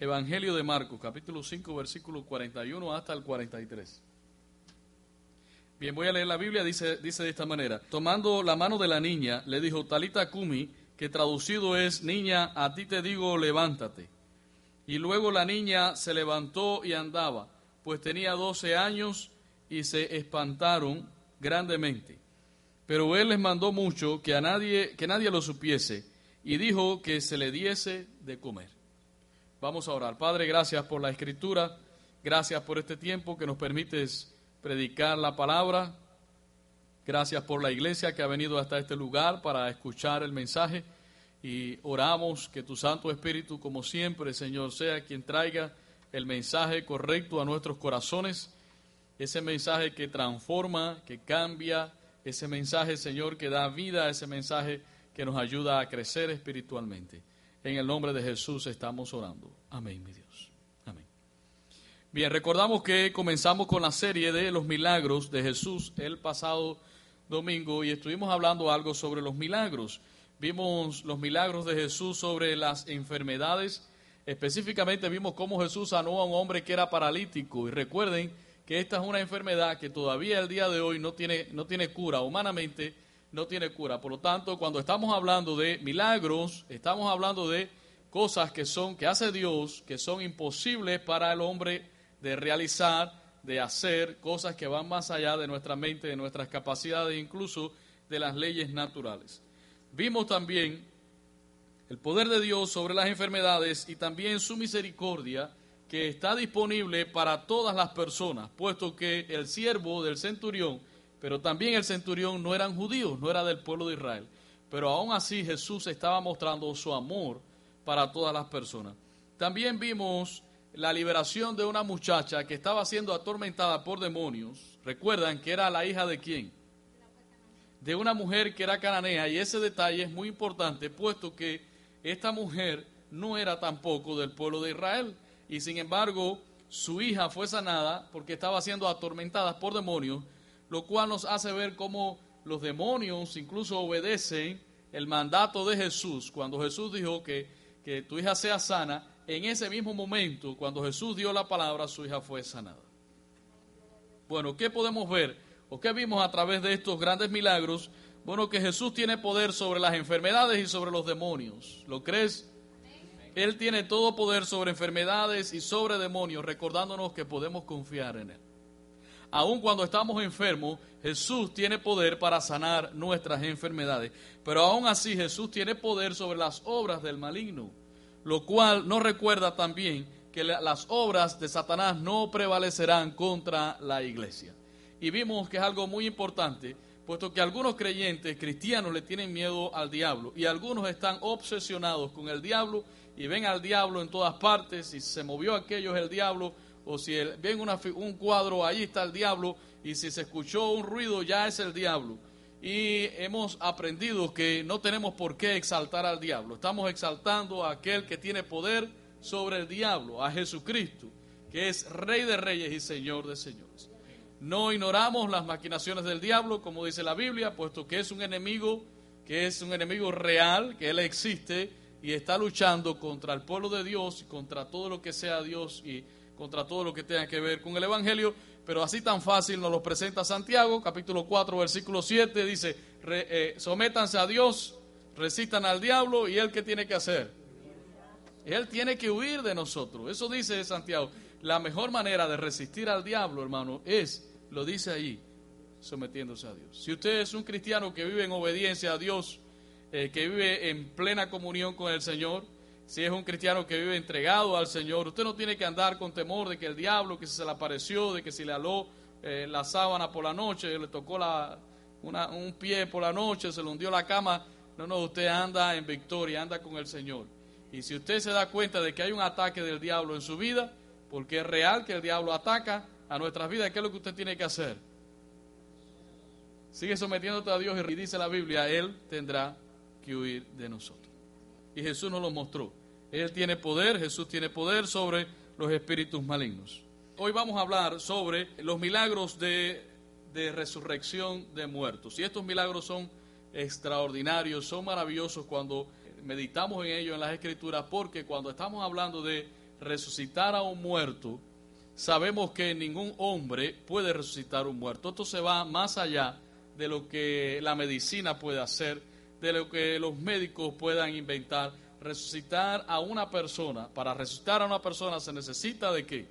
Evangelio de Marcos, capítulo 5, versículo 41 hasta el 43. Bien, voy a leer la Biblia, dice, dice de esta manera. Tomando la mano de la niña, le dijo, Talita Kumi, que traducido es, niña, a ti te digo, levántate. Y luego la niña se levantó y andaba, pues tenía doce años y se espantaron grandemente. Pero él les mandó mucho que a nadie, que nadie lo supiese, y dijo que se le diese de comer. Vamos a orar. Padre, gracias por la escritura, gracias por este tiempo que nos permites predicar la palabra. Gracias por la iglesia que ha venido hasta este lugar para escuchar el mensaje y oramos que tu Santo Espíritu, como siempre, Señor, sea quien traiga el mensaje correcto a nuestros corazones, ese mensaje que transforma, que cambia, ese mensaje, Señor, que da vida, ese mensaje que nos ayuda a crecer espiritualmente. En el nombre de Jesús estamos orando. Amén, mi Dios. Bien, recordamos que comenzamos con la serie de los milagros de Jesús el pasado domingo y estuvimos hablando algo sobre los milagros. Vimos los milagros de Jesús sobre las enfermedades. Específicamente vimos cómo Jesús sanó a un hombre que era paralítico. Y recuerden que esta es una enfermedad que todavía el día de hoy no tiene, no tiene cura, humanamente no tiene cura. Por lo tanto, cuando estamos hablando de milagros, estamos hablando de cosas que son, que hace Dios, que son imposibles para el hombre de realizar, de hacer cosas que van más allá de nuestra mente, de nuestras capacidades, incluso de las leyes naturales. Vimos también el poder de Dios sobre las enfermedades y también su misericordia que está disponible para todas las personas, puesto que el siervo del centurión, pero también el centurión no eran judíos, no era del pueblo de Israel, pero aún así Jesús estaba mostrando su amor para todas las personas. También vimos la liberación de una muchacha que estaba siendo atormentada por demonios. Recuerdan que era la hija de quién? De una mujer que era cananea y ese detalle es muy importante puesto que esta mujer no era tampoco del pueblo de Israel y sin embargo su hija fue sanada porque estaba siendo atormentada por demonios, lo cual nos hace ver cómo los demonios incluso obedecen el mandato de Jesús cuando Jesús dijo que, que tu hija sea sana en ese mismo momento, cuando Jesús dio la palabra, su hija fue sanada. Bueno, ¿qué podemos ver? ¿O qué vimos a través de estos grandes milagros? Bueno, que Jesús tiene poder sobre las enfermedades y sobre los demonios. ¿Lo crees? Él tiene todo poder sobre enfermedades y sobre demonios, recordándonos que podemos confiar en Él. Aun cuando estamos enfermos, Jesús tiene poder para sanar nuestras enfermedades. Pero aún así Jesús tiene poder sobre las obras del maligno lo cual nos recuerda también que las obras de Satanás no prevalecerán contra la iglesia. Y vimos que es algo muy importante, puesto que algunos creyentes cristianos le tienen miedo al diablo y algunos están obsesionados con el diablo y ven al diablo en todas partes, si se movió aquello el diablo, o si ven un cuadro, ahí está el diablo, y si se escuchó un ruido, ya es el diablo y hemos aprendido que no tenemos por qué exaltar al diablo. Estamos exaltando a aquel que tiene poder sobre el diablo, a Jesucristo, que es Rey de Reyes y Señor de Señores. No ignoramos las maquinaciones del diablo, como dice la Biblia, puesto que es un enemigo, que es un enemigo real, que él existe y está luchando contra el pueblo de Dios y contra todo lo que sea Dios y contra todo lo que tenga que ver con el Evangelio, pero así tan fácil nos lo presenta Santiago, capítulo 4, versículo 7, dice, eh, sométanse a Dios, resistan al diablo, y él qué tiene que hacer? Él tiene que huir de nosotros. Eso dice Santiago. La mejor manera de resistir al diablo, hermano, es, lo dice ahí, sometiéndose a Dios. Si usted es un cristiano que vive en obediencia a Dios, eh, que vive en plena comunión con el Señor, si es un cristiano que vive entregado al Señor, usted no tiene que andar con temor de que el diablo, que se le apareció, de que si le aló eh, la sábana por la noche, le tocó la, un pie por la noche, se le hundió la cama. No, no, usted anda en victoria, anda con el Señor. Y si usted se da cuenta de que hay un ataque del diablo en su vida, porque es real que el diablo ataca a nuestras vidas, ¿qué es lo que usted tiene que hacer? Sigue sometiéndote a Dios y dice la Biblia, Él tendrá que huir de nosotros. Y Jesús nos lo mostró. Él tiene poder, Jesús tiene poder sobre los espíritus malignos. Hoy vamos a hablar sobre los milagros de, resurrección de muertos. Y estos milagros son extraordinarios, son maravillosos cuando meditamos en ellos en las escrituras, porque cuando estamos hablando de resucitar a un muerto, sabemos que ningún hombre puede resucitar un muerto. Esto se va más allá de lo que la medicina puede hacer, de lo que los médicos puedan inventar. Resucitar a una persona, para resucitar a una persona se necesita de qué?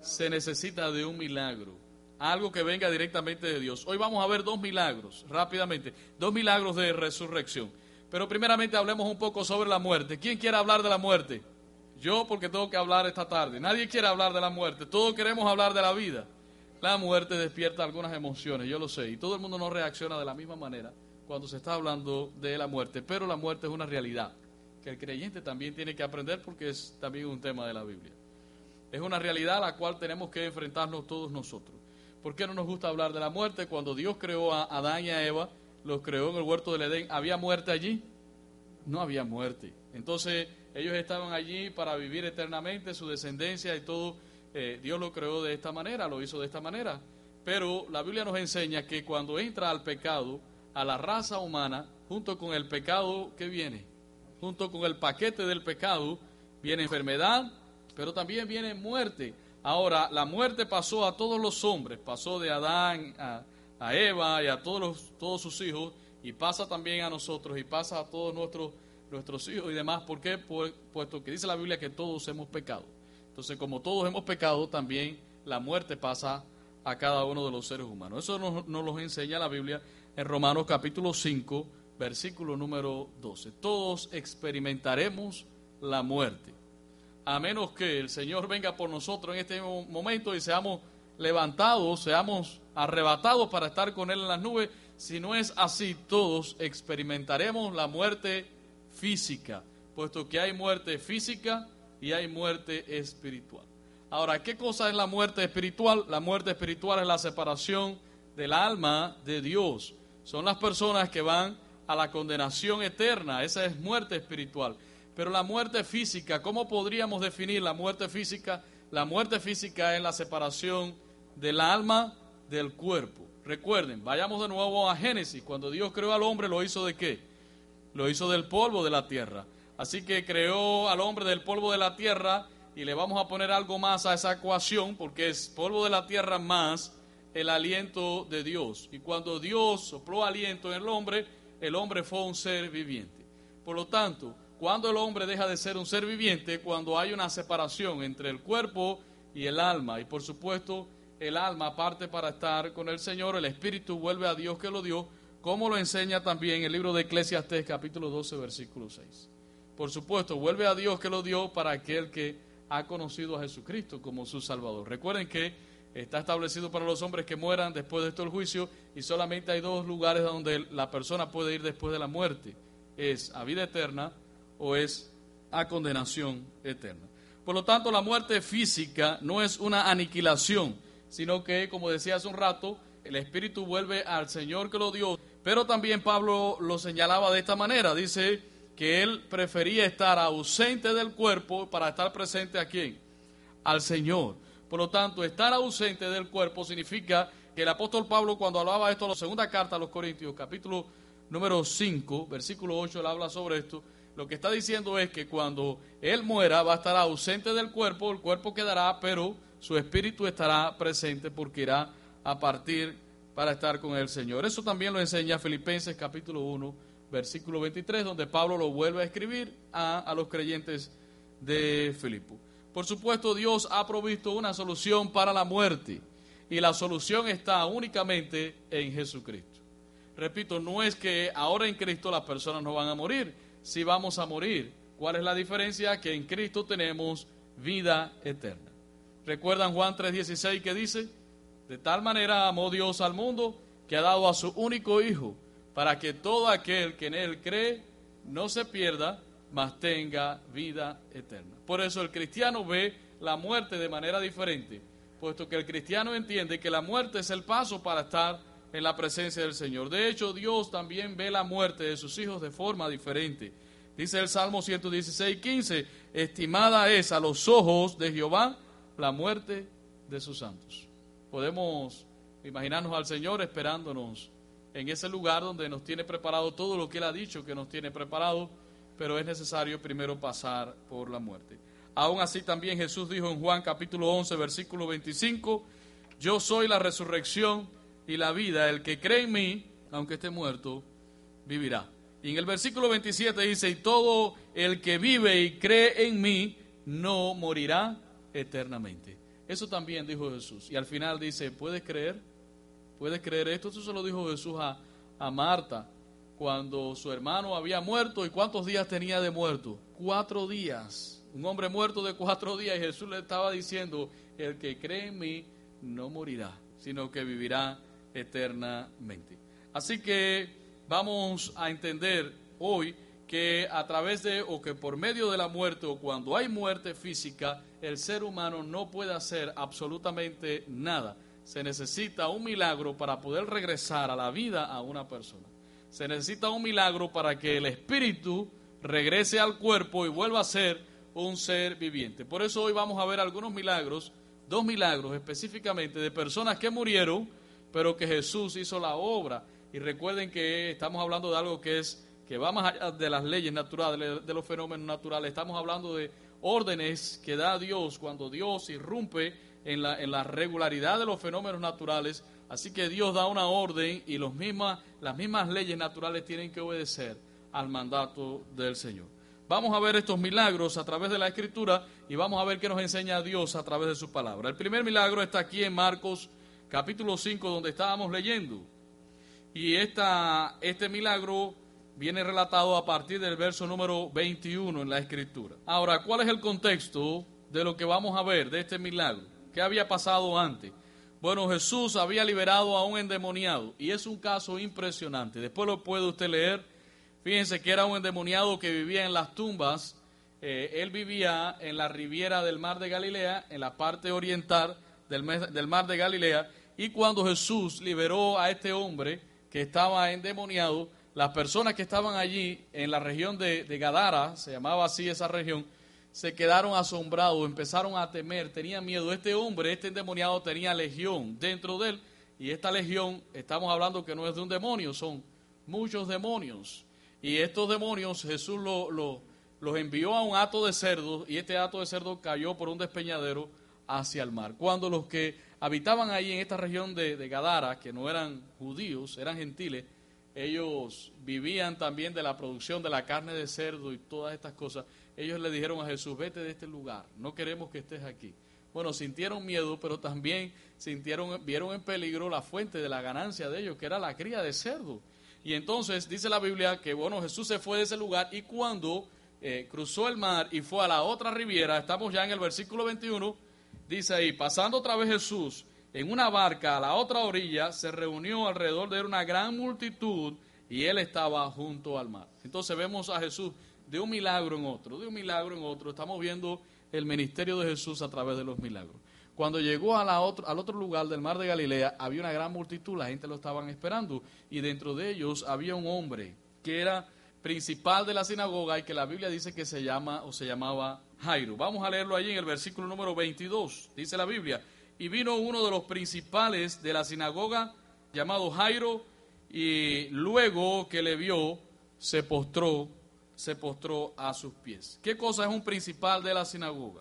Se necesita de un milagro, algo que venga directamente de Dios. Hoy vamos a ver dos milagros, rápidamente, dos milagros de resurrección. Pero primeramente hablemos un poco sobre la muerte. ¿Quién quiere hablar de la muerte? Yo porque tengo que hablar esta tarde. Nadie quiere hablar de la muerte. Todos queremos hablar de la vida. La muerte despierta algunas emociones, yo lo sé. Y todo el mundo no reacciona de la misma manera cuando se está hablando de la muerte. Pero la muerte es una realidad que el creyente también tiene que aprender porque es también un tema de la Biblia. Es una realidad a la cual tenemos que enfrentarnos todos nosotros. ¿Por qué no nos gusta hablar de la muerte? Cuando Dios creó a Adán y a Eva, los creó en el huerto del Edén, ¿había muerte allí? No había muerte. Entonces ellos estaban allí para vivir eternamente, su descendencia y todo. Eh, Dios lo creó de esta manera, lo hizo de esta manera. Pero la Biblia nos enseña que cuando entra al pecado, a la raza humana, junto con el pecado que viene, junto con el paquete del pecado, viene enfermedad, pero también viene muerte. Ahora, la muerte pasó a todos los hombres, pasó de Adán a, Eva y a todos, todos sus hijos, y pasa también a nosotros, y pasa a todos nuestros, nuestros hijos y demás. ¿Por qué? puesto que dice la Biblia que todos hemos pecado. Entonces, como todos hemos pecado, también la muerte pasa a cada uno de los seres humanos. Eso nos, nos lo enseña la Biblia en Romanos capítulo 5, versículo número 12. Todos experimentaremos la muerte, a menos que el Señor venga por nosotros en este momento y seamos levantados, seamos arrebatados para estar con Él en las nubes. Si no es así, todos experimentaremos la muerte física, puesto que hay muerte física y hay muerte espiritual. Ahora, ¿qué cosa es la muerte espiritual? La muerte espiritual es la separación del alma de Dios. Son las personas que van a la condenación eterna. Esa es muerte espiritual. Pero la muerte física, ¿cómo podríamos definir la muerte física? La muerte física es la separación del alma del cuerpo. Recuerden, vayamos de nuevo a Génesis. Cuando Dios creó al hombre, ¿lo hizo de qué? Lo hizo del polvo de la tierra. Así que creó al hombre del polvo de la tierra y le vamos a poner algo más a esa ecuación porque es polvo de la tierra más el aliento de Dios. Y cuando Dios sopló aliento en el hombre, el hombre fue un ser viviente. Por lo tanto, cuando el hombre deja de ser un ser viviente, cuando hay una separación entre el cuerpo y el alma. Y por supuesto, el alma parte para estar con el Señor, el espíritu vuelve a Dios que lo dio, como lo enseña también el libro de Eclesiastes capítulo 12 versículo 6. Por supuesto, vuelve a Dios que lo dio para aquel que ha conocido a Jesucristo como su Salvador. Recuerden que está establecido para los hombres que mueran después de esto el juicio y solamente hay dos lugares donde la persona puede ir después de la muerte. Es a vida eterna o es a condenación eterna. Por lo tanto, la muerte física no es una aniquilación, sino que, como decía hace un rato, el espíritu vuelve al Señor que lo dio. Pero también Pablo lo señalaba de esta manera, dice que él prefería estar ausente del cuerpo para estar presente a quién? Al Señor. Por lo tanto, estar ausente del cuerpo significa que el apóstol Pablo cuando hablaba esto en la segunda carta a los Corintios, capítulo número 5, versículo 8, él habla sobre esto. Lo que está diciendo es que cuando él muera va a estar ausente del cuerpo, el cuerpo quedará, pero su espíritu estará presente porque irá a partir para estar con el Señor. Eso también lo enseña Filipenses capítulo 1, versículo 23, donde Pablo lo vuelve a escribir a, a los creyentes de Filipo. Por supuesto, Dios ha provisto una solución para la muerte y la solución está únicamente en Jesucristo. Repito, no es que ahora en Cristo las personas no van a morir, si vamos a morir. ¿Cuál es la diferencia? Que en Cristo tenemos vida eterna. ¿Recuerdan Juan 3:16 que dice? De tal manera amó Dios al mundo que ha dado a su único Hijo, para que todo aquel que en Él cree no se pierda, mas tenga vida eterna. Por eso el cristiano ve la muerte de manera diferente, puesto que el cristiano entiende que la muerte es el paso para estar en la presencia del Señor. De hecho, Dios también ve la muerte de sus hijos de forma diferente. Dice el Salmo 116, 15, estimada es a los ojos de Jehová la muerte de sus santos. Podemos imaginarnos al Señor esperándonos en ese lugar donde nos tiene preparado todo lo que Él ha dicho que nos tiene preparado, pero es necesario primero pasar por la muerte. Aún así también Jesús dijo en Juan capítulo 11, versículo 25, yo soy la resurrección y la vida, el que cree en mí, aunque esté muerto, vivirá. Y en el versículo 27 dice, y todo el que vive y cree en mí, no morirá eternamente. Eso también dijo Jesús. Y al final dice, ¿puedes creer? ¿Puedes creer esto? Eso se lo dijo Jesús a, a Marta cuando su hermano había muerto. ¿Y cuántos días tenía de muerto? Cuatro días. Un hombre muerto de cuatro días. Y Jesús le estaba diciendo, el que cree en mí no morirá, sino que vivirá eternamente. Así que vamos a entender hoy que a través de o que por medio de la muerte o cuando hay muerte física, el ser humano no puede hacer absolutamente nada. Se necesita un milagro para poder regresar a la vida a una persona. Se necesita un milagro para que el espíritu regrese al cuerpo y vuelva a ser un ser viviente. Por eso hoy vamos a ver algunos milagros, dos milagros específicamente de personas que murieron, pero que Jesús hizo la obra. Y recuerden que estamos hablando de algo que es que va más allá de las leyes naturales, de los fenómenos naturales. Estamos hablando de órdenes que da Dios cuando Dios irrumpe en la, en la regularidad de los fenómenos naturales. Así que Dios da una orden y los mismas, las mismas leyes naturales tienen que obedecer al mandato del Señor. Vamos a ver estos milagros a través de la Escritura y vamos a ver qué nos enseña Dios a través de su palabra. El primer milagro está aquí en Marcos capítulo 5 donde estábamos leyendo. Y esta, este milagro viene relatado a partir del verso número 21 en la escritura. Ahora, ¿cuál es el contexto de lo que vamos a ver de este milagro? ¿Qué había pasado antes? Bueno, Jesús había liberado a un endemoniado y es un caso impresionante. Después lo puede usted leer. Fíjense que era un endemoniado que vivía en las tumbas. Eh, él vivía en la riviera del mar de Galilea, en la parte oriental del, del mar de Galilea. Y cuando Jesús liberó a este hombre que estaba endemoniado, las personas que estaban allí en la región de, Gadara, se llamaba así esa región, se quedaron asombrados, empezaron a temer, tenían miedo. Este hombre, este endemoniado, tenía legión dentro de él, y esta legión, estamos hablando que no es de un demonio, son muchos demonios. Y estos demonios Jesús los envió a un hato de cerdos, y este hato de cerdos cayó por un despeñadero hacia el mar. Cuando los que habitaban ahí en esta región de, de Gadara, que no eran judíos, eran gentiles, ellos vivían también de la producción de la carne de cerdo y todas estas cosas. Ellos le dijeron a Jesús, vete de este lugar, no queremos que estés aquí. Bueno, sintieron miedo, pero también sintieron, vieron en peligro la fuente de la ganancia de ellos, que era la cría de cerdo. Y entonces dice la Biblia que, bueno, Jesús se fue de ese lugar y cuando eh, cruzó el mar y fue a la otra riviera, estamos ya en el versículo 21, dice ahí, pasando otra vez Jesús en una barca a la otra orilla, se reunió alrededor de una gran multitud y él estaba junto al mar. Entonces vemos a Jesús de un milagro en otro, de un milagro en otro. Estamos viendo el ministerio de Jesús a través de los milagros. Cuando llegó la al otro lugar del mar de Galilea, había una gran multitud, la gente lo estaban esperando, y dentro de ellos había un hombre que era principal de la sinagoga y que la Biblia dice que se llama o se llamaba Jairo. Vamos a leerlo allí en el versículo número 22. Dice la Biblia, y vino uno de los principales de la sinagoga llamado Jairo y luego que le vio se postró, se postró a sus pies. ¿Qué cosa es un principal de la sinagoga?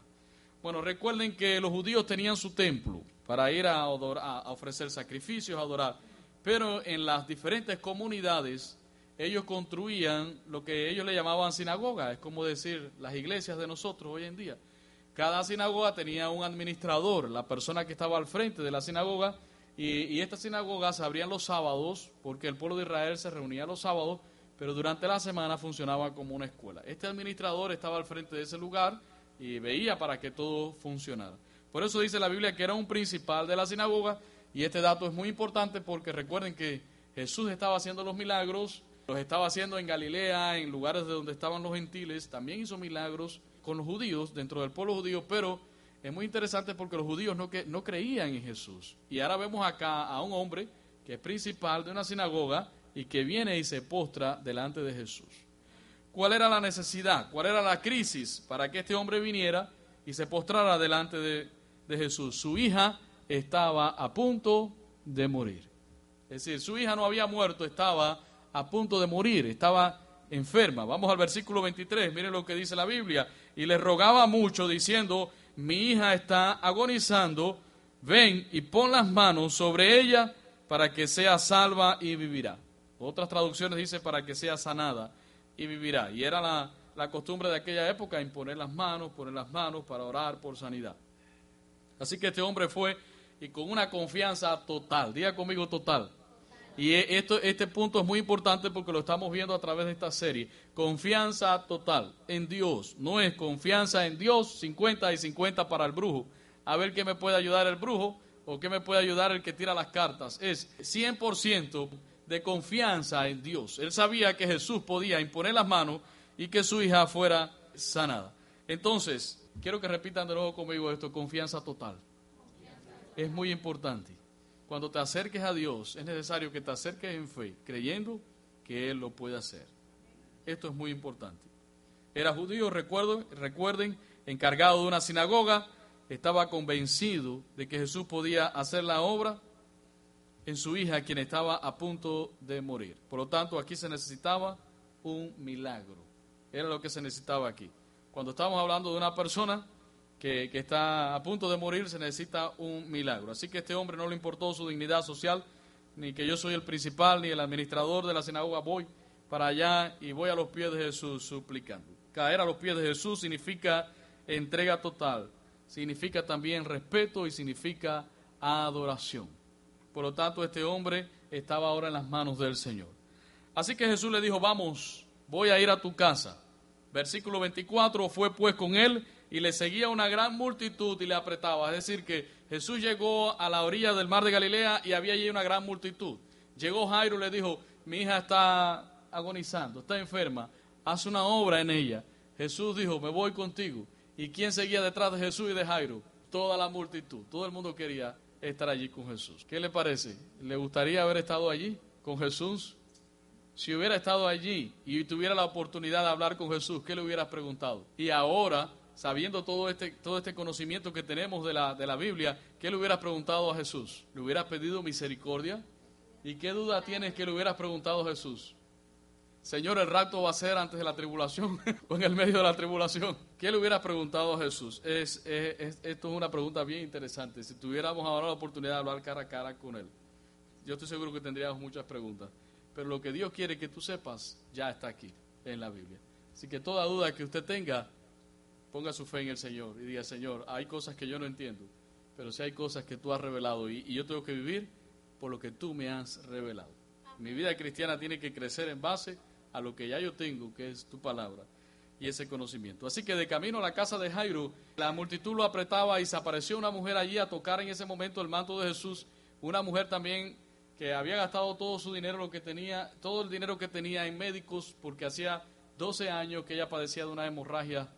Bueno, recuerden que los judíos tenían su templo para ir a, ofrecer sacrificios, a adorar, pero en las diferentes comunidades ellos construían lo que ellos le llamaban sinagoga, es como decir las iglesias de nosotros hoy en día. Cada sinagoga tenía un administrador, la persona que estaba al frente de la sinagoga, y, y estas sinagogas se abrían los sábados, porque el pueblo de Israel se reunía los sábados, pero durante la semana funcionaba como una escuela. Este administrador estaba al frente de ese lugar y veía para que todo funcionara. Por eso dice la Biblia que era un principal de la sinagoga, y este dato es muy importante porque recuerden que Jesús estaba haciendo los milagros, los estaba haciendo en Galilea, en lugares de donde estaban los gentiles, también hizo milagros con los judíos, dentro del pueblo judío, pero es muy interesante porque los judíos no, que, no creían en Jesús. Y ahora vemos acá a un hombre que es principal de una sinagoga y que viene y se postra delante de Jesús. ¿Cuál era la necesidad? ¿Cuál era la crisis para que este hombre viniera y se postrara delante de, de Jesús? Su hija estaba a punto de morir. Es decir, su hija no había muerto, estaba a punto de morir, estaba enferma. Vamos al versículo 23, miren lo que dice la Biblia. y le rogaba mucho diciendo, mi hija está agonizando, ven y pon las manos sobre ella para que sea salva y vivirá. Otras traducciones dice para que sea sanada y vivirá. Y era la, la costumbre de aquella época imponer las manos, poner las manos para orar por sanidad. Así que este hombre fue y con una confianza total, diga conmigo total. Y e, esto, este punto es muy importante porque lo estamos viendo a través de esta serie. Confianza total en Dios. No es confianza en Dios 50 y 50 para el brujo. A ver qué me puede ayudar el brujo o qué me puede ayudar el que tira las cartas. Es 100% de confianza en Dios. Él sabía que Jesús podía imponer las manos y que su hija fuera sanada. Entonces, quiero que repitan de nuevo conmigo esto, confianza total. Es muy importante. Cuando te acerques a Dios, es necesario que te acerques en fe, creyendo que Él lo puede hacer. Esto es muy importante. Era judío, recuerdo, recuerden, encargado de una sinagoga, estaba convencido de que Jesús podía hacer la obra en su hija, quien estaba a punto de morir. Por lo tanto, aquí se necesitaba un milagro. Era lo que se necesitaba aquí. Cuando estamos hablando de una persona que, está a punto de morir, se necesita un milagro. Así que este hombre no le importó su dignidad social, ni que yo soy el principal, ni el administrador de la sinagoga, voy para allá y voy a los pies de Jesús suplicando. Caer a los pies de Jesús significa entrega total, significa también respeto y significa adoración. Por lo tanto, este hombre estaba ahora en las manos del Señor. Así que Jesús le dijo, vamos, voy a ir a tu casa. Versículo 24, fue pues con él y le seguía una gran multitud y le apretaba. Es decir, que Jesús llegó a la orilla del mar de Galilea y había allí una gran multitud. Llegó Jairo y le dijo, mi hija está agonizando, está enferma, haz una obra en ella. Jesús dijo, me voy contigo. ¿Y quién seguía detrás de Jesús y de Jairo? Toda la multitud, todo el mundo quería estar allí con Jesús. ¿Qué le parece? ¿Le gustaría haber estado allí con Jesús? Si hubiera estado allí y tuviera la oportunidad de hablar con Jesús, ¿qué le hubieras preguntado? Y ahora sabiendo todo este, todo este conocimiento que tenemos de la, de la Biblia, ¿qué le hubieras preguntado a Jesús? ¿Le hubieras pedido misericordia? ¿Y qué duda tienes que le hubieras preguntado a Jesús? Señor, ¿el rapto va a ser antes de la tribulación o en el medio de la tribulación? ¿Qué le hubieras preguntado a Jesús? Es, esto es una pregunta bien interesante. Si tuviéramos ahora la oportunidad de hablar cara a cara con Él, yo estoy seguro que tendríamos muchas preguntas. Pero lo que Dios quiere que tú sepas ya está aquí en la Biblia. Así que toda duda que usted tenga, ponga su fe en el Señor y diga, Señor, hay cosas que yo no entiendo, pero si hay cosas que tú has revelado y, yo tengo que vivir por lo que tú me has revelado. Mi vida cristiana tiene que crecer en base a lo que ya yo tengo, que es tu palabra y ese conocimiento. Así que de camino a la casa de Jairo, la multitud lo apretaba y se apareció una mujer allí a tocar en ese momento el manto de Jesús, una mujer también que había gastado todo su dinero, lo que tenía, todo el dinero que tenía en médicos, porque hacía 12 años que ella padecía de una hemorragia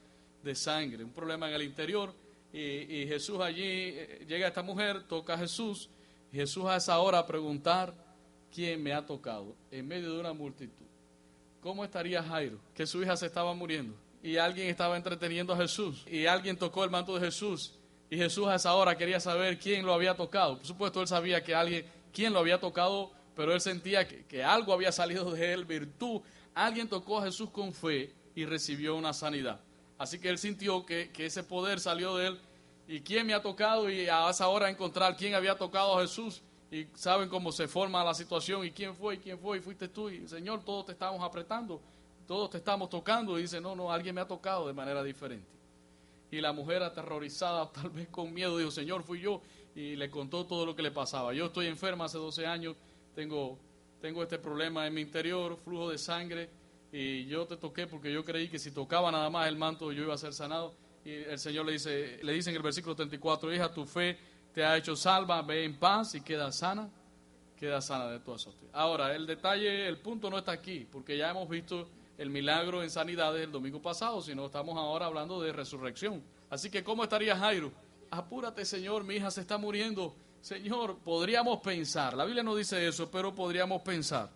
de sangre, un problema en el interior. Y, Jesús allí, eh, llega esta mujer, toca a Jesús, Jesús a esa hora a preguntar quién me ha tocado en medio de una multitud. ¿Cómo estaría Jairo? Que su hija se estaba muriendo y alguien estaba entreteniendo a Jesús y alguien tocó el manto de Jesús y Jesús a esa hora quería saber quién lo había tocado. Por supuesto, él sabía que alguien, quién lo había tocado, pero él sentía que, que algo había salido de él, virtud. Alguien tocó a Jesús con fe y recibió una sanidad. Así que él sintió que, ese poder salió de él. ¿Y quién me ha tocado? Y a esa hora encontrar quién había tocado a Jesús. Y saben cómo se forma la situación. ¿Y quién fue? ¿Y quién fue? Y fuiste tú. Y Señor, todos te estamos apretando. Todos te estamos tocando. Y dice, no, no, alguien me ha tocado de manera diferente. Y la mujer aterrorizada, tal vez con miedo, dijo, Señor, fui yo. Y le contó todo lo que le pasaba. Yo estoy enferma hace 12 años. Tengo, tengo este problema en mi interior, flujo de sangre y yo te toqué porque yo creí que si tocaba nada más el manto yo iba a ser sanado. Y el Señor le dice, le dice en el versículo 34, hija, tu fe te ha hecho salva, ve en paz y queda sana, queda sana de tu azote. Ahora, el detalle, el punto no está aquí, porque ya hemos visto el milagro en sanidades el domingo pasado, sino estamos ahora hablando de resurrección. Así que, ¿cómo estaría Jairo? Apúrate, Señor, mi hija se está muriendo. Señor, podríamos pensar, la Biblia no dice eso, pero podríamos pensar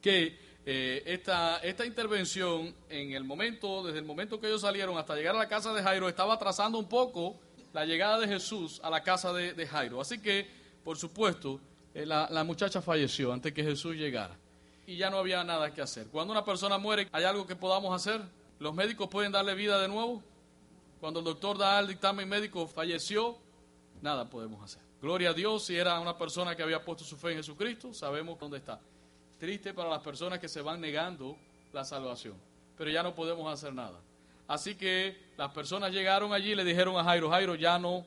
que eh, esta, esta intervención en el momento, desde el momento que ellos salieron hasta llegar a la casa de Jairo, estaba atrasando un poco la llegada de Jesús a la casa de, Jairo. Así que, por supuesto, eh, la, la muchacha falleció antes que Jesús llegara. Y ya no había nada que hacer. Cuando una persona muere, ¿hay algo que podamos hacer? ¿Los médicos pueden darle vida de nuevo? Cuando el doctor da el dictamen médico, falleció, nada podemos hacer. Gloria a Dios, si era una persona que había puesto su fe en Jesucristo, sabemos dónde está. Triste para las personas que se van negando la salvación, pero ya no podemos hacer nada. Así que las personas llegaron allí y le dijeron a Jairo, Jairo, ya no,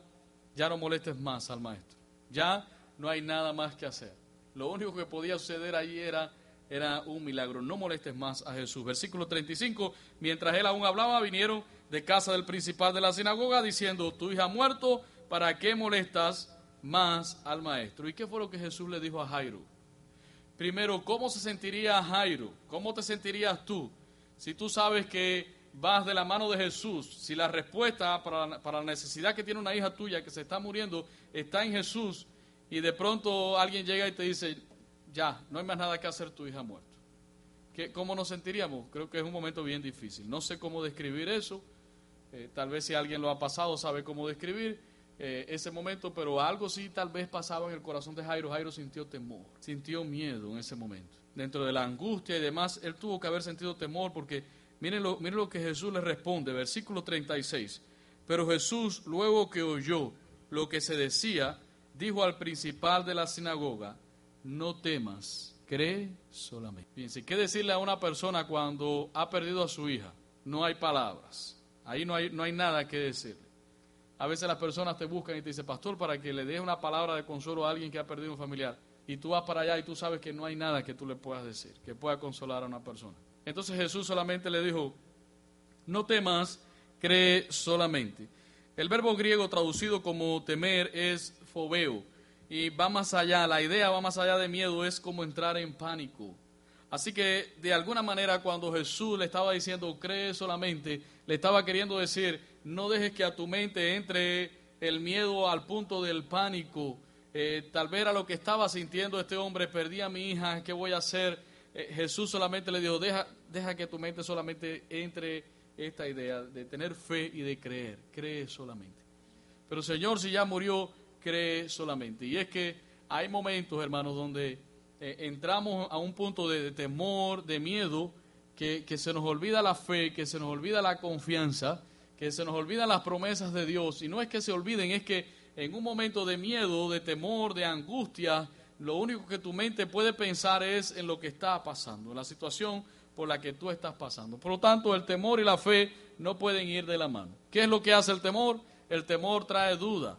ya no molestes más al maestro. Ya no hay nada más que hacer. Lo único que podía suceder allí era, era un milagro. No molestes más a Jesús. Versículo 35. Mientras él aún hablaba, vinieron de casa del principal de la sinagoga diciendo, tu hija ha muerto, ¿para qué molestas más al maestro? ¿Y qué fue lo que Jesús le dijo a Jairo? Primero, ¿cómo se sentiría Jairo? ¿Cómo te sentirías tú si tú sabes que vas de la mano de Jesús? Si la respuesta para, para la necesidad que tiene una hija tuya que se está muriendo está en Jesús, y de pronto alguien llega y te dice, ya, no hay más nada que hacer, tu hija ha muerto. ¿Qué, ¿Cómo nos sentiríamos? Creo que es un momento bien difícil. No sé cómo describir eso. Eh, tal vez si alguien lo ha pasado sabe cómo describir eh, ese momento, pero algo sí tal vez pasaba en el corazón de Jairo. Jairo sintió temor, sintió miedo en ese momento. Dentro de la angustia y demás, él tuvo que haber sentido temor porque miren lo, miren lo que Jesús le responde, versículo 36. Pero Jesús, luego que oyó lo que se decía, dijo al principal de la sinagoga, no temas, cree solamente. Fíjense, ¿qué decirle a una persona cuando ha perdido a su hija? No hay palabras, ahí no hay, no hay nada que decirle. A veces las personas te buscan y te dicen, pastor, para que le des una palabra de consuelo a alguien que ha perdido un familiar. Y tú vas para allá y tú sabes que no hay nada que tú le puedas decir, que pueda consolar a una persona. Entonces Jesús solamente le dijo, no temas, cree solamente. El verbo griego traducido como temer es fobeo y va más allá, la idea va más allá de miedo, es como entrar en pánico. Así que de alguna manera cuando Jesús le estaba diciendo cree solamente, le estaba queriendo decir no dejes que a tu mente entre el miedo al punto del pánico. Eh, tal vez era lo que estaba sintiendo este hombre, perdí a mi hija, ¿qué voy a hacer? Eh, Jesús solamente le dijo, deja, deja que tu mente solamente entre esta idea de tener fe y de creer, cree solamente. Pero Señor, si ya murió, cree solamente. Y es que hay momentos, hermanos, donde eh, entramos a un punto de, temor, de miedo, que, que, se nos olvida la fe, que se nos olvida la confianza, que se nos olvidan las promesas de Dios. Y no es que se olviden, es que en un momento de miedo, de temor, de angustia, lo único que tu mente puede pensar es en lo que está pasando, en la situación por la que tú estás pasando. Por lo tanto, el temor y la fe no pueden ir de la mano. ¿Qué es lo que hace el temor? El temor trae duda.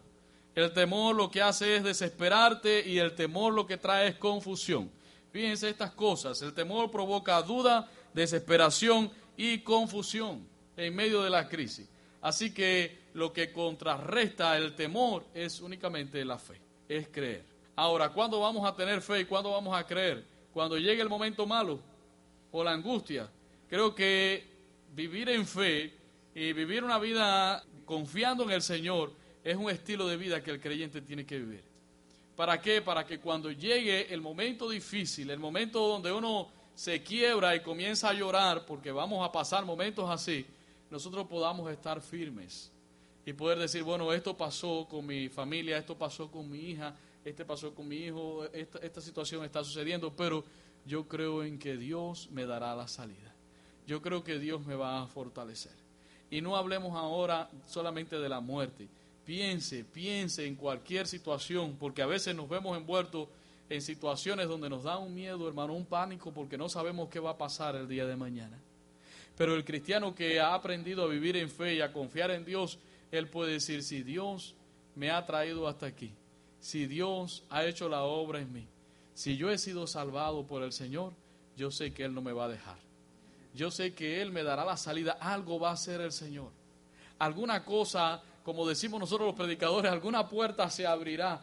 El temor lo que hace es desesperarte y el temor lo que trae es confusión. Fíjense estas cosas. El temor provoca duda, desesperación y confusión en medio de la crisis. Así que lo que contrarresta el temor es únicamente la fe, es creer. Ahora, ¿cuándo vamos a tener fe y cuándo vamos a creer? Cuando llegue el momento malo o la angustia. Creo que vivir en fe y vivir una vida confiando en el Señor es un estilo de vida que el creyente tiene que vivir. ¿Para qué? Para que cuando llegue el momento difícil, el momento donde uno se quiebra y comienza a llorar, porque vamos a pasar momentos así, nosotros podamos estar firmes y poder decir, bueno, esto pasó con mi familia, esto pasó con mi hija, este pasó con mi hijo, esta, situación está sucediendo, pero yo creo en que Dios me dará la salida. Yo creo que Dios me va a fortalecer. Y no hablemos ahora solamente de la muerte, Piense, piense en cualquier situación, porque a veces nos vemos envueltos en situaciones donde nos da un miedo, hermano, un pánico, porque no sabemos qué va a pasar el día de mañana. Pero el cristiano que ha aprendido a vivir en fe y a confiar en Dios, él puede decir, si Dios me ha traído hasta aquí, si Dios ha hecho la obra en mí, si yo he sido salvado por el Señor, yo sé que Él no me va a dejar. Yo sé que Él me dará la salida, algo va a hacer el Señor. Alguna cosa como decimos nosotros los predicadores, alguna puerta se abrirá.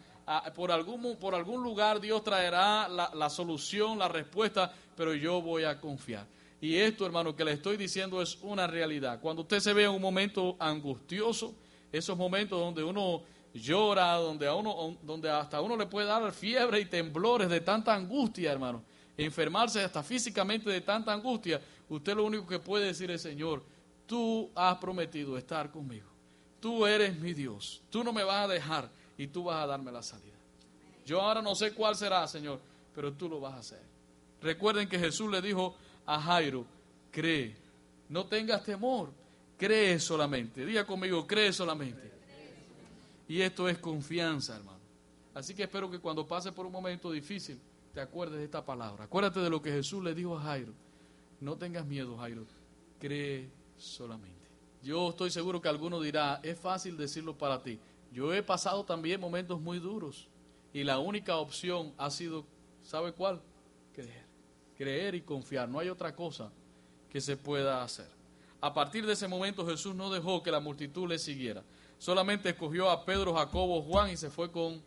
Por algún, por algún lugar Dios traerá la, la solución, la respuesta, pero yo voy a confiar. Y esto, hermano, que le estoy diciendo es una realidad. Cuando usted se ve en un momento angustioso, esos momentos donde uno llora, donde, a uno, donde hasta uno le puede dar fiebre y temblores de tanta angustia, hermano, enfermarse hasta físicamente de tanta angustia, usted lo único que puede decir es, Señor, tú has prometido estar conmigo tú eres mi Dios, tú no me vas a dejar y tú vas a darme la salida. Yo ahora no sé cuál será, Señor, pero tú lo vas a hacer. Recuerden que Jesús le dijo a Jairo, cree No tengas temor, cree solamente. Diga conmigo, cree solamente. Y esto es confianza, hermano. Así que espero que cuando pase por un momento difícil, te acuerdes de esta palabra. Acuérdate de lo que Jesús le dijo a Jairo. No tengas miedo, Jairo. Cree solamente. Yo estoy seguro que alguno dirá, es fácil decirlo para ti. Yo he pasado también momentos muy duros y la única opción ha sido, ¿sabe cuál? Creer. Creer y confiar. No hay otra cosa que se pueda hacer. A partir de ese momento Jesús no dejó que la multitud le siguiera. Solamente escogió a Pedro, Jacobo, Juan y se fue con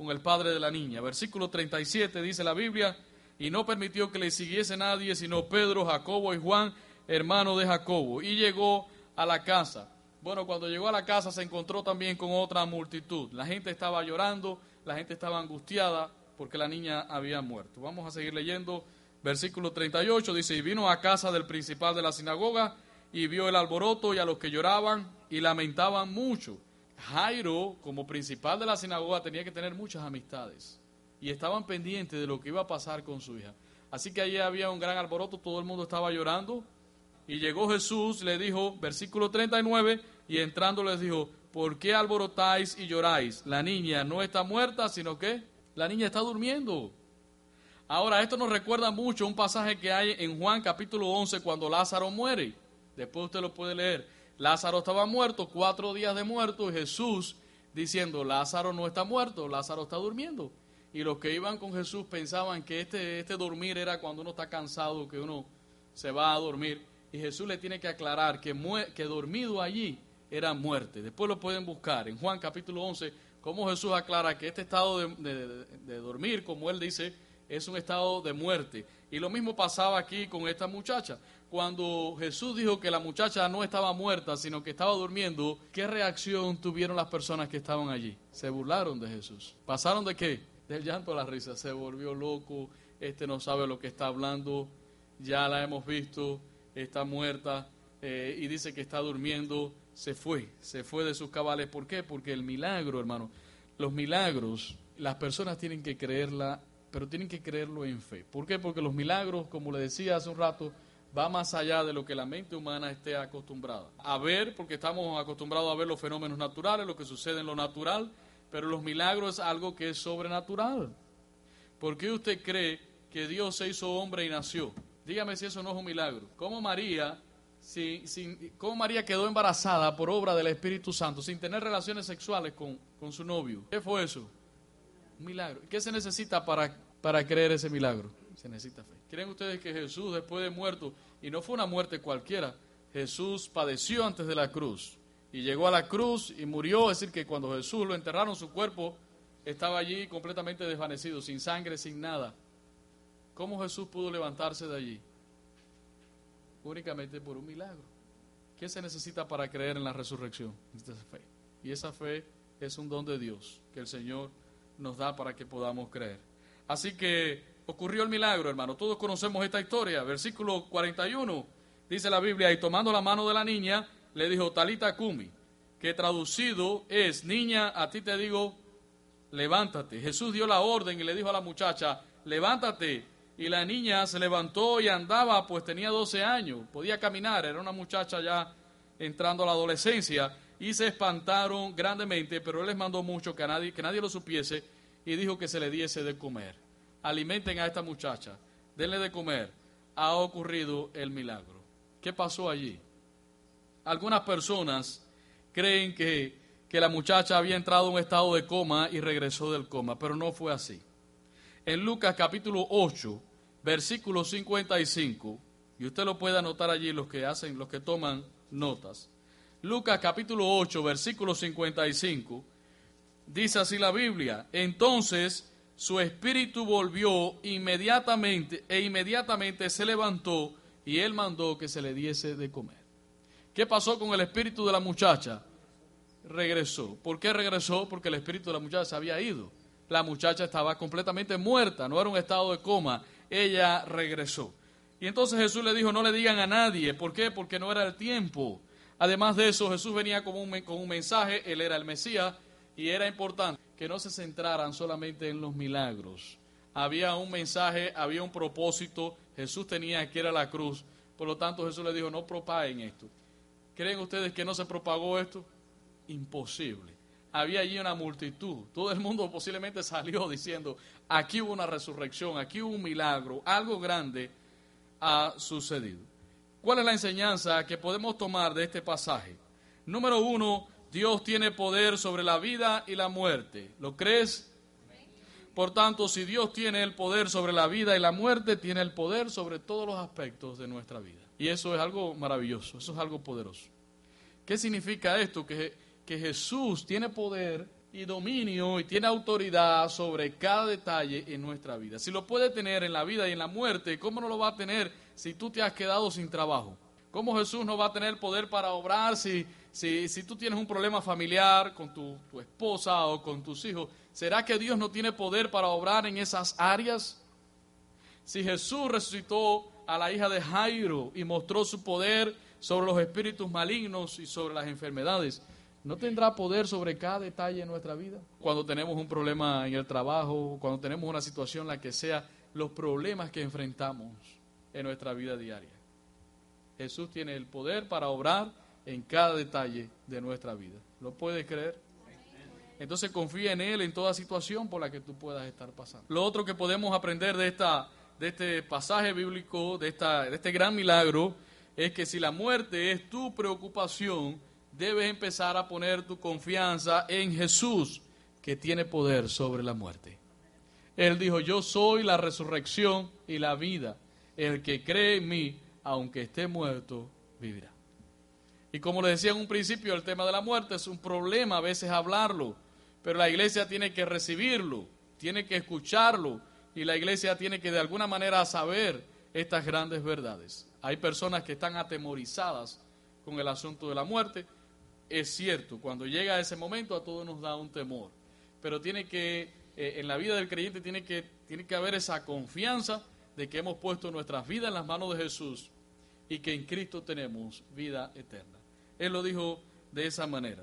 con el padre de la niña. Versículo 37 dice la Biblia, y no permitió que le siguiese nadie, sino Pedro, Jacobo y Juan, hermano de Jacobo. Y llegó a la casa. Bueno, cuando llegó a la casa se encontró también con otra multitud. La gente estaba llorando, la gente estaba angustiada porque la niña había muerto. Vamos a seguir leyendo. Versículo 38 dice, y vino a casa del principal de la sinagoga y vio el alboroto y a los que lloraban y lamentaban mucho. Jairo, como principal de la sinagoga, tenía que tener muchas amistades y estaban pendientes de lo que iba a pasar con su hija. Así que allí había un gran alboroto, todo el mundo estaba llorando. Y llegó Jesús, le dijo, versículo 39, y entrando les dijo, ¿por qué alborotáis y lloráis? La niña no está muerta, sino que la niña está durmiendo. Ahora, esto nos recuerda mucho un pasaje que hay en Juan capítulo 11 cuando Lázaro muere. Después usted lo puede leer. Lázaro estaba muerto, cuatro días de muerto, y Jesús diciendo, Lázaro no está muerto, Lázaro está durmiendo. Y los que iban con Jesús pensaban que este, este dormir era cuando uno está cansado, que uno se va a dormir. Y Jesús le tiene que aclarar que, que dormido allí era muerte. Después lo pueden buscar en Juan capítulo 11, cómo Jesús aclara que este estado de dormir, como él dice, es un estado de muerte. Y lo mismo pasaba aquí con esta muchacha cuando Jesús dijo que la muchacha no estaba muerta, sino que estaba durmiendo, ¿qué reacción tuvieron las personas que estaban allí? Se burlaron de Jesús. ¿Pasaron de qué? Del llanto a la risa. Se volvió loco, este no sabe lo que está hablando, ya la hemos visto, está muerta eh, y dice que está durmiendo. Se fue, se fue de sus cabales. ¿Por qué? Porque el milagro, hermano, los milagros, las personas tienen que creerla, pero tienen que creerlo en fe. ¿Por qué? Porque los milagros, como le decía hace un rato, va más allá de lo que la mente humana esté acostumbrada a ver, porque estamos acostumbrados a ver los fenómenos naturales, lo que sucede en lo natural, pero los milagros es algo que es sobrenatural. ¿Por qué usted cree que Dios se hizo hombre y nació? Dígame si eso no es un milagro. ¿Cómo María, si, ¿cómo María quedó embarazada por obra del Espíritu Santo sin tener relaciones sexuales con, con su novio? ¿Qué fue eso? Un milagro. ¿Qué se necesita para, para creer ese milagro? Se necesita fe. ¿Creen ustedes que Jesús, después de muerto, y no fue una muerte cualquiera, Jesús padeció antes de la cruz y llegó a la cruz y murió? Es decir, que cuando Jesús lo enterraron, su cuerpo estaba allí completamente desvanecido, sin sangre, sin nada. ¿Cómo Jesús pudo levantarse de allí? Únicamente por un milagro. ¿Qué se necesita para creer en la resurrección? Fe. Y esa fe es un don de Dios que el Señor nos da para que podamos creer. Así que ocurrió el milagro, hermano. Todos conocemos esta historia. Versículo 41 dice la Biblia, y tomando la mano de la niña, le dijo, Talita Kumi, que traducido es, niña, a ti te digo, levántate. Jesús dio la orden y le dijo a la muchacha, levántate. Y la niña se levantó y andaba, pues tenía 12 años, podía caminar, era una muchacha ya entrando a la adolescencia, y se espantaron grandemente, pero él les mandó mucho que, nadie, que nadie lo supiese, y dijo que se le diese de comer alimenten a esta muchacha, denle de comer, ha ocurrido el milagro. ¿Qué pasó allí? Algunas personas creen que, que la muchacha había entrado en un estado de coma y regresó del coma, pero no fue así. En Lucas capítulo 8, versículo 55, y usted lo puede anotar allí los que hacen, los que toman notas. Lucas capítulo 8, versículo 55, dice así la Biblia, entonces su espíritu volvió inmediatamente e inmediatamente se levantó y él mandó que se le diese de comer. ¿Qué pasó con el espíritu de la muchacha? Regresó. ¿Por qué regresó? Porque el espíritu de la muchacha se había ido. La muchacha estaba completamente muerta, no era un estado de coma. Ella regresó. Y entonces Jesús le dijo, no le digan a nadie. ¿Por qué? Porque no era el tiempo. Además de eso, Jesús venía con un, con un mensaje, él era el Mesías y era importante que no se centraran solamente en los milagros. Había un mensaje, había un propósito, Jesús tenía que ir a la cruz Por lo tanto, Jesús le dijo, no propaguen esto. ¿Creen ustedes que no se propagó esto? Imposible. Había allí una multitud. Todo el mundo posiblemente salió diciendo, aquí hubo una resurrección, aquí hubo un milagro, algo grande ha sucedido. ¿Cuál es la enseñanza que podemos tomar de este pasaje? Número uno, Dios tiene poder sobre la vida y la muerte. ¿Lo crees? Por tanto, si Dios tiene el poder sobre la vida y la muerte, tiene el poder sobre todos los aspectos de nuestra vida. Y eso es algo maravilloso, eso es algo poderoso. ¿Qué significa esto? Que, que Jesús tiene poder y dominio y tiene autoridad sobre cada detalle en nuestra vida. Si lo puede tener en la vida y en la muerte, ¿cómo no lo va a tener si tú te has quedado sin trabajo? ¿Cómo Jesús no va a tener poder para obrar si, si, si tú tienes un problema familiar con tu, tu esposa o con tus hijos? ¿Será que Dios no tiene poder para obrar en esas áreas? Si Jesús resucitó a la hija de Jairo y mostró su poder sobre los espíritus malignos y sobre las enfermedades, ¿no tendrá poder sobre cada detalle en nuestra vida? Cuando tenemos un problema en el trabajo, cuando tenemos una situación la que sea, los problemas que enfrentamos en nuestra vida diaria. Jesús tiene el poder para obrar en cada detalle de nuestra vida. ¿Lo puedes creer? Entonces confía en Él en toda situación por la que tú puedas estar pasando. Lo otro que podemos aprender de, esta, de este pasaje bíblico, de, esta, de este gran milagro, es que si la muerte es tu preocupación, debes empezar a poner tu confianza en Jesús, que tiene poder sobre la muerte. Él dijo, yo soy la resurrección y la vida. El que cree en mí, aunque esté muerto, vivirá. Y como le decía en un principio, el tema de la muerte es un problema a veces hablarlo pero la iglesia tiene que recibirlo, tiene que escucharlo y la iglesia tiene que de alguna manera saber estas grandes verdades. Hay personas que están atemorizadas con el asunto de la muerte. Es cierto, cuando llega ese momento a todos nos da un temor, pero tiene que, eh, en la vida del creyente tiene que, tiene que haber esa confianza de que hemos puesto nuestras vidas en las manos de Jesús y que en Cristo tenemos vida eterna. Él lo dijo de esa manera.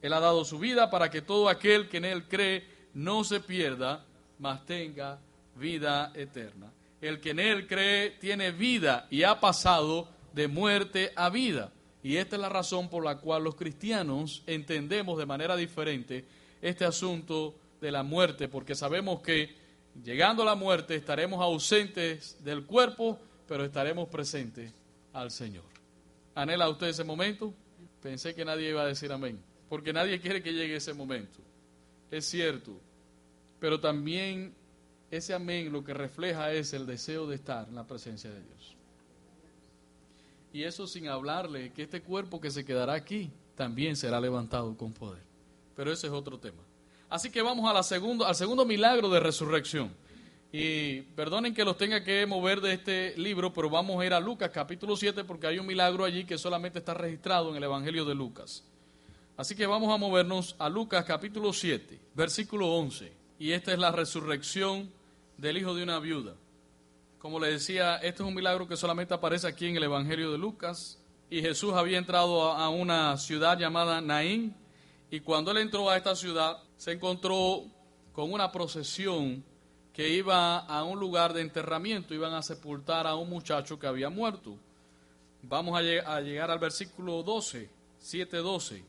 Él ha dado su vida para que todo aquel que en Él cree no se pierda, mas tenga vida eterna. El que en Él cree tiene vida y ha pasado de muerte a vida. Y esta es la razón por la cual los cristianos entendemos de manera diferente este asunto de la muerte, porque sabemos que llegando a la muerte estaremos ausentes del cuerpo, pero estaremos presentes al Señor. ¿Anhela usted ese momento? Pensé que nadie iba a decir amén porque nadie quiere que llegue ese momento. Es cierto, pero también ese amén lo que refleja es el deseo de estar en la presencia de Dios. Y eso sin hablarle que este cuerpo que se quedará aquí también será levantado con poder. Pero ese es otro tema. Así que vamos segundo, al segundo milagro de resurrección. Y perdonen que los tenga que mover de este libro, pero vamos a ir a Lucas capítulo 7 porque hay un milagro allí que solamente está registrado en el Evangelio de Lucas. Así que vamos a movernos a Lucas capítulo 7, versículo 11. Y esta es la resurrección del hijo de una viuda. Como le decía, este es un milagro que solamente aparece aquí en el Evangelio de Lucas. Y Jesús había entrado a una ciudad llamada Naín. Y cuando él entró a esta ciudad, se encontró con una procesión que iba a un lugar de enterramiento. Iban a sepultar a un muchacho que había muerto. Vamos a, llegar al versículo 12, 7, 12.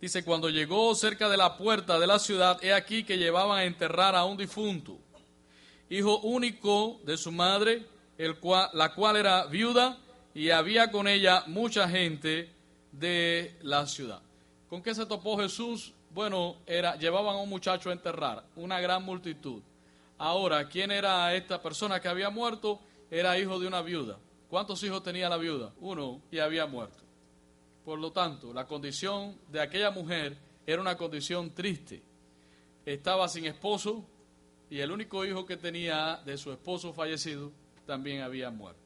Dice, cuando llegó cerca de la puerta de la ciudad, he aquí que llevaban a enterrar a un difunto, hijo único de su madre, el la cual era viuda, y había con ella mucha gente de la ciudad. ¿Con qué se topó Jesús? Bueno, era, llevaban a un muchacho a enterrar, una gran multitud. Ahora, ¿quién era esta persona que había muerto? Era hijo de una viuda. ¿Cuántos hijos tenía la viuda? Uno, y había muerto. Por lo tanto, la condición de aquella mujer era una condición triste. Estaba sin esposo y el único hijo que tenía de su esposo fallecido también había muerto.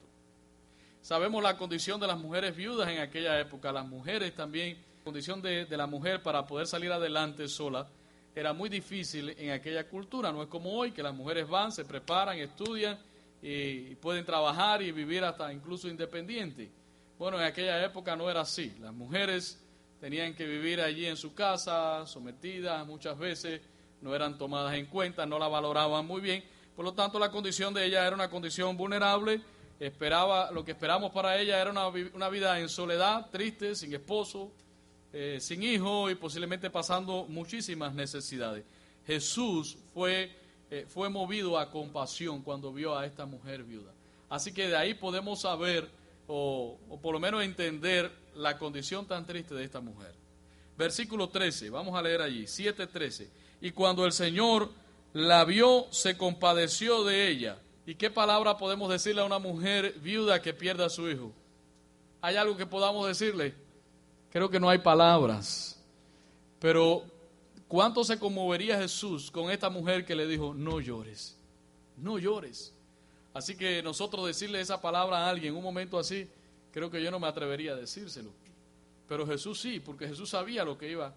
Sabemos la condición de las mujeres viudas en aquella época. Las mujeres también, condición de, la mujer para poder salir adelante sola era muy difícil en aquella cultura. No es como hoy que las mujeres van, se preparan, estudian y pueden trabajar y vivir hasta incluso independiente. Bueno, en aquella época no era así. Las mujeres tenían que vivir allí en su casa, sometidas, muchas veces no eran tomadas en cuenta, no la valoraban muy bien. Por lo tanto, la condición de ella era una condición vulnerable, esperaba, lo que esperamos para ella era una vida en soledad, triste, sin esposo, eh, sin hijo y posiblemente pasando muchísimas necesidades. Jesús fue, eh, fue movido a compasión cuando vio a esta mujer viuda. Así que de ahí podemos saber, o, o por lo menos entender, la condición tan triste de esta mujer. Versículo 13, vamos a leer allí, 7.13. Y cuando el Señor la vio, se compadeció de ella. ¿Y qué palabra podemos decirle a una mujer viuda que pierda a su hijo? ¿Hay algo que podamos decirle? Creo que no hay palabras. Pero ¿cuánto se conmovería Jesús con esta mujer que le dijo, no llores, no llores? Así que nosotros decirle esa palabra a alguien en un momento así, creo que yo no me atrevería a decírselo. Pero Jesús sí, porque Jesús sabía lo que iba,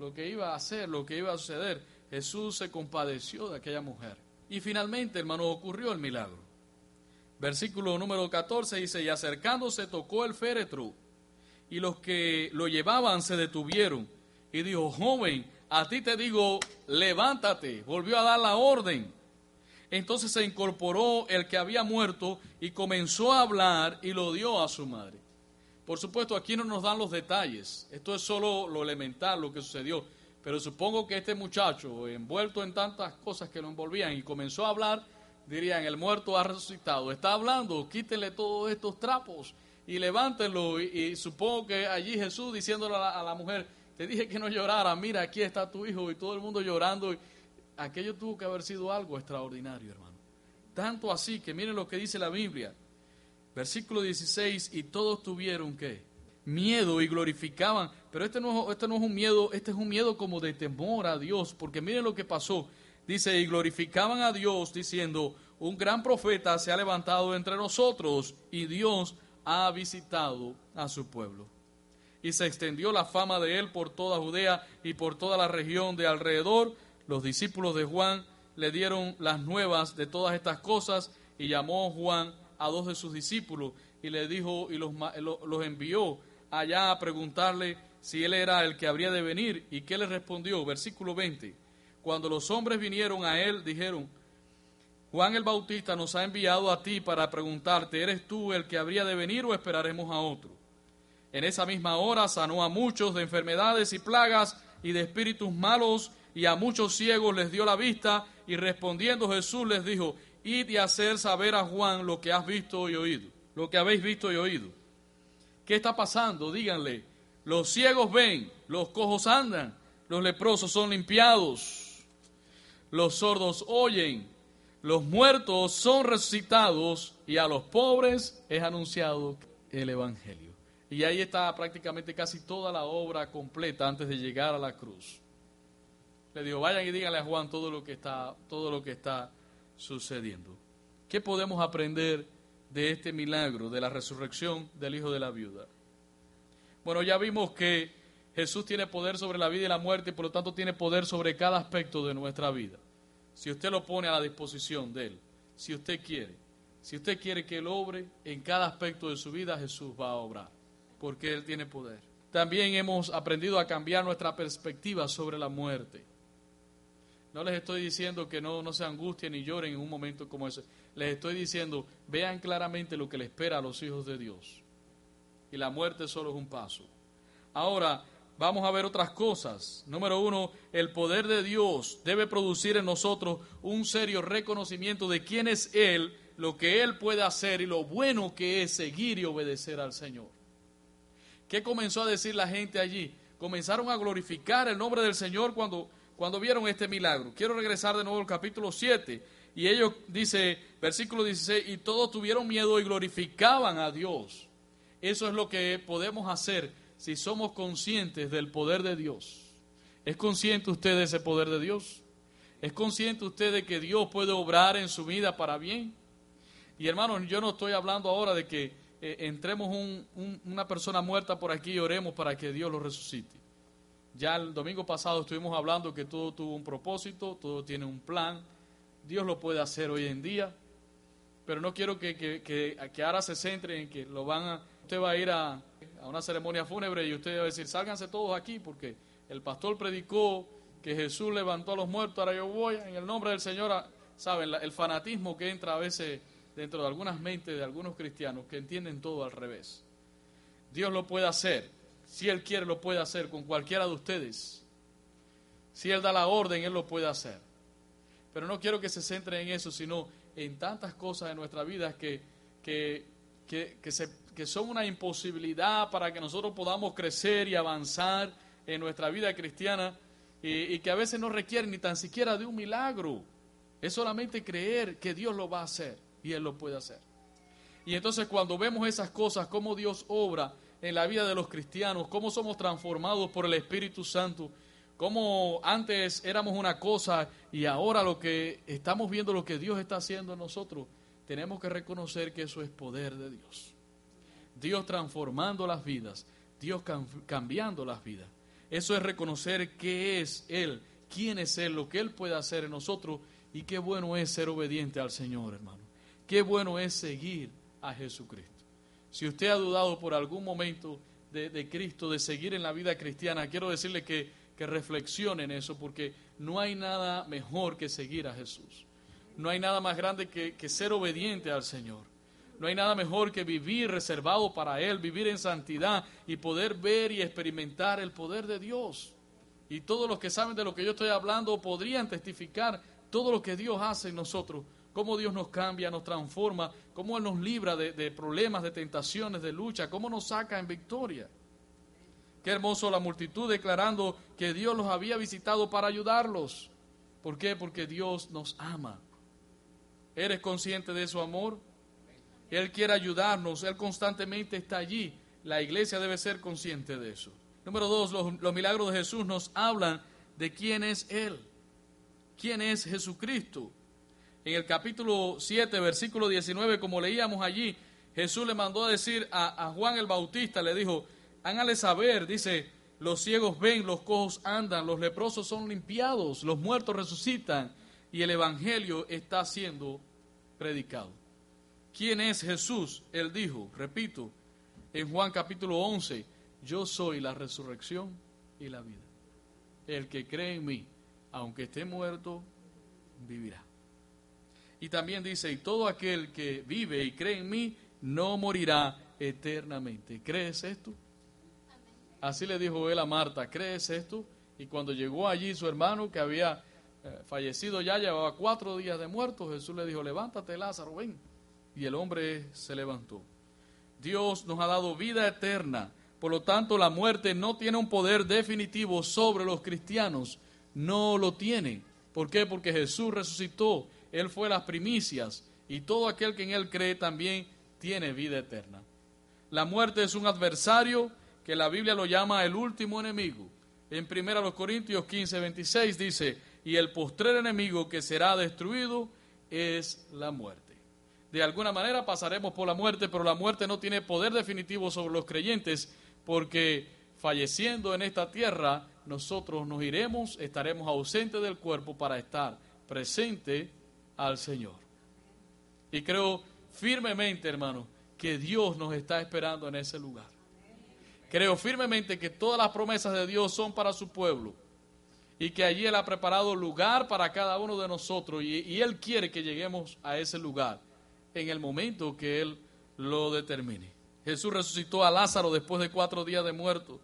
lo que iba a hacer, lo que iba a suceder. Jesús se compadeció de aquella mujer. Y finalmente, hermano, ocurrió el milagro. Versículo número 14 dice, y acercándose tocó el féretro y los que lo llevaban se detuvieron. Y dijo, joven, a ti te digo, levántate. Volvió a dar la orden. Entonces se incorporó el que había muerto y comenzó a hablar y lo dio a su madre. Por supuesto, aquí no nos dan los detalles. Esto es solo lo elemental, lo que sucedió. Pero supongo que este muchacho, envuelto en tantas cosas que lo envolvían y comenzó a hablar, dirían, el muerto ha resucitado. Está hablando, quítenle todos estos trapos y levántenlo. Y, supongo que allí Jesús diciéndole a la, mujer, te dije que no llorara, mira, aquí está tu hijo y todo el mundo llorando. Aquello tuvo que haber sido algo extraordinario, hermano. Tanto así que miren lo que dice la Biblia. Versículo 16, y todos tuvieron que miedo y glorificaban, pero este no, este no es un miedo, este es un miedo como de temor a Dios, porque miren lo que pasó. Dice, y glorificaban a Dios diciendo, un gran profeta se ha levantado entre nosotros y Dios ha visitado a su pueblo. Y se extendió la fama de él por toda Judea y por toda la región de alrededor. Los discípulos de Juan le dieron las nuevas de todas estas cosas y llamó Juan a dos de sus discípulos y le dijo y los, los envió allá a preguntarle si él era el que habría de venir. ¿Y qué le respondió? Versículo 20. Cuando los hombres vinieron a él, dijeron, Juan el Bautista nos ha enviado a ti para preguntarte, ¿eres tú el que habría de venir o esperaremos a otro? En esa misma hora sanó a muchos de enfermedades y plagas y de espíritus malos, y a muchos ciegos les dio la vista, y respondiendo Jesús les dijo, id y hacer saber a Juan lo que has visto y oído, lo que habéis visto y oído. ¿Qué está pasando? Díganle, los ciegos ven, los cojos andan, los leprosos son limpiados, los sordos oyen, los muertos son resucitados y a los pobres es anunciado el Evangelio. Y ahí está prácticamente casi toda la obra completa antes de llegar a la cruz. Le digo, vayan y díganle a Juan todo lo que está, todo lo que está sucediendo. ¿Qué podemos aprender de este milagro, de la resurrección del hijo de la viuda? Bueno, ya vimos que Jesús tiene poder sobre la vida y la muerte y por lo tanto tiene poder sobre cada aspecto de nuestra vida si usted lo pone a la disposición de Él, si usted quiere, si usted quiere que Él obre en cada aspecto de su vida, Jesús va a obrar, porque Él tiene poder. También hemos aprendido a cambiar nuestra perspectiva sobre la muerte. No les estoy diciendo que no, no se angustien ni lloren en un momento como ese. Les estoy diciendo, vean claramente lo que le espera a los hijos de Dios. Y la muerte solo es un paso. Ahora, vamos a ver otras cosas. Número uno, el poder de Dios debe producir en nosotros un serio reconocimiento de quién es Él, lo que Él puede hacer y lo bueno que es seguir y obedecer al Señor. ¿Qué comenzó a decir la gente allí? Comenzaron a glorificar el nombre del Señor cuando, cuando vieron este milagro. Quiero regresar de nuevo al capítulo 7. Y ellos, dice, versículo 16, y todos tuvieron miedo y glorificaban a Dios. Eso es lo que podemos hacer si somos conscientes del poder de Dios. ¿Es consciente usted de ese poder de Dios? ¿Es consciente usted de que Dios puede obrar en su vida para bien? Y hermanos, yo no estoy hablando ahora de que eh, entremos una persona muerta por aquí y oremos para que Dios lo resucite. Ya el domingo pasado estuvimos hablando que todo tuvo un propósito, todo tiene un plan. Dios lo puede hacer hoy en día, pero no quiero que, que, que ahora se centre en que lo van a, usted va a ir a, a una ceremonia fúnebre y usted va a decir, sálganse todos aquí porque el pastor predicó que Jesús levantó a los muertos, ahora yo voy en el nombre del Señor, saben, el fanatismo que entra a veces dentro de algunas mentes de algunos cristianos que entienden todo al revés. Dios lo puede hacer, si Él quiere lo puede hacer con cualquiera de ustedes. Si Él da la orden, Él lo puede hacer. Pero no quiero que se centre en eso, sino en tantas cosas de nuestra vida que, que, que, se, que son una imposibilidad para que nosotros podamos crecer y avanzar en nuestra vida cristiana y, que a veces no requieren ni tan siquiera de un milagro. Es solamente creer que Dios lo va a hacer y Él lo puede hacer. Y entonces cuando vemos esas cosas, cómo Dios obra en la vida de los cristianos, cómo somos transformados por el Espíritu Santo, cómo antes éramos una cosa y ahora lo que estamos viendo, lo que Dios está haciendo en nosotros, tenemos que reconocer que eso es poder de Dios. Dios transformando las vidas, Dios cambiando las vidas. Eso es reconocer qué es Él, quién es Él, lo que Él puede hacer en nosotros y qué bueno es ser obediente al Señor, hermano. Qué bueno es seguir a Jesucristo. Si usted ha dudado por algún momento de, Cristo, de seguir en la vida cristiana, quiero decirle que, que reflexione en eso, porque no hay nada mejor que seguir a Jesús. No hay nada más grande que, que ser obediente al Señor. No hay nada mejor que vivir reservado para Él, vivir en santidad y poder ver y experimentar el poder de Dios. Y todos los que saben de lo que yo estoy hablando podrían testificar todo lo que Dios hace en nosotros, cómo Dios nos cambia, nos transforma, cómo Él nos libra de, problemas, de tentaciones, de lucha, cómo nos saca en victoria. Qué hermoso la multitud declarando que Dios los había visitado para ayudarlos. ¿Por qué? Porque Dios nos ama. ¿Eres consciente de su amor? Él quiere ayudarnos, Él constantemente está allí. La iglesia debe ser consciente de eso. Número dos, los, los milagros de Jesús nos hablan de quién es Él quién es Jesucristo. En el capítulo 7, versículo 19, como leíamos allí, Jesús le mandó a decir a, Juan el Bautista, le dijo, hágale saber, dice, los ciegos ven, los cojos andan, los leprosos son limpiados, los muertos resucitan y el Evangelio está siendo predicado. ¿Quién es Jesús? Él dijo, repito, en Juan capítulo 11, yo soy la resurrección y la vida. El que cree en mí, aunque esté muerto, vivirá. Y también dice, y todo aquel que vive y cree en mí, no morirá eternamente. ¿Crees esto? Así le dijo él a Marta, ¿crees esto? Y cuando llegó allí su hermano que había eh, fallecido ya, llevaba cuatro días de muerto, Jesús le dijo, levántate Lázaro, ven. Y el hombre se levantó. Dios nos ha dado vida eterna, por lo tanto la muerte no tiene un poder definitivo sobre los cristianos no lo tiene. ¿Por qué? Porque Jesús resucitó, Él fue las primicias y todo aquel que en Él cree también tiene vida eterna. La muerte es un adversario que la Biblia lo llama el último enemigo. En 1 Corintios 15, 26 dice, y el postrer enemigo que será destruido es la muerte. De alguna manera pasaremos por la muerte, pero la muerte no tiene poder definitivo sobre los creyentes porque falleciendo en esta tierra nosotros nos iremos, estaremos ausentes del cuerpo para estar presente al Señor. Y creo firmemente, hermano, que Dios nos está esperando en ese lugar. Creo firmemente que todas las promesas de Dios son para su pueblo y que allí Él ha preparado lugar para cada uno de nosotros y, y Él quiere que lleguemos a ese lugar en el momento que Él lo determine. Jesús resucitó a Lázaro después de cuatro días de muerto.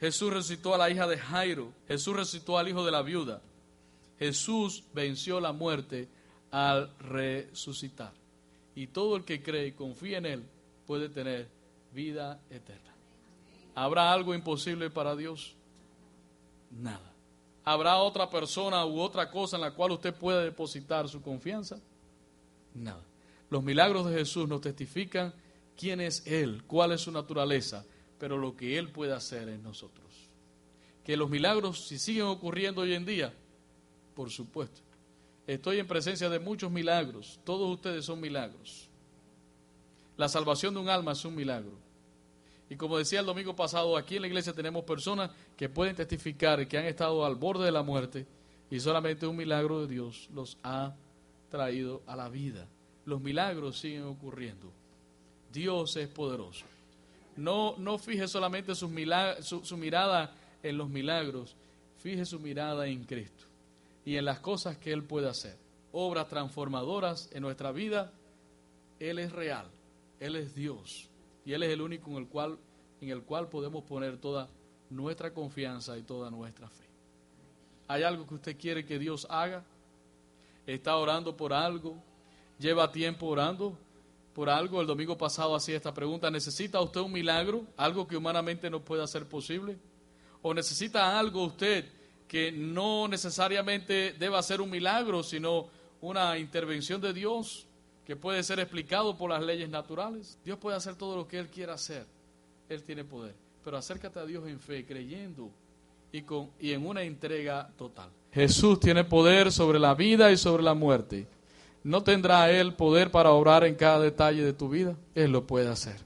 Jesús resucitó a la hija de Jairo. Jesús resucitó al hijo de la viuda. Jesús venció la muerte al resucitar. Y todo el que cree y confía en Él puede tener vida eterna. ¿Habrá algo imposible para Dios? Nada. ¿Habrá otra persona u otra cosa en la cual usted pueda depositar su confianza? Nada. Los milagros de Jesús nos testifican quién es Él, cuál es su naturaleza, pero lo que Él puede hacer en nosotros. Que los milagros, si siguen ocurriendo hoy en día, por supuesto. Estoy en presencia de muchos milagros, todos ustedes son milagros. La salvación de un alma es un milagro. Y como decía el domingo pasado, aquí en la iglesia tenemos personas que pueden testificar que han estado al borde de la muerte y solamente un milagro de Dios los ha traído a la vida. Los milagros siguen ocurriendo. Dios es poderoso. No, no fije solamente su, su, mirada en los milagros, fije su mirada en Cristo y en las cosas que Él puede hacer. Obras transformadoras en nuestra vida Él es real, Él es Dios y Él es el único en el cual, en el cual podemos poner toda nuestra confianza y toda nuestra fe. ¿Hay algo que usted quiere que Dios haga? ¿Está orando por algo? ¿Lleva tiempo orando por algo? El domingo pasado hacía esta pregunta. ¿Necesita usted un milagro? ¿Algo que humanamente no pueda ser posible? ¿O necesita algo usted que no necesariamente deba ser un milagro, sino una intervención de Dios que puede ser explicado por las leyes naturales? Dios puede hacer todo lo que Él quiera hacer. Él tiene poder. Pero acércate a Dios en fe, creyendo y, con, y en una entrega total. Jesús tiene poder sobre la vida y sobre la muerte. ¿No tendrá Él poder para obrar en cada detalle de tu vida? Él lo puede hacer.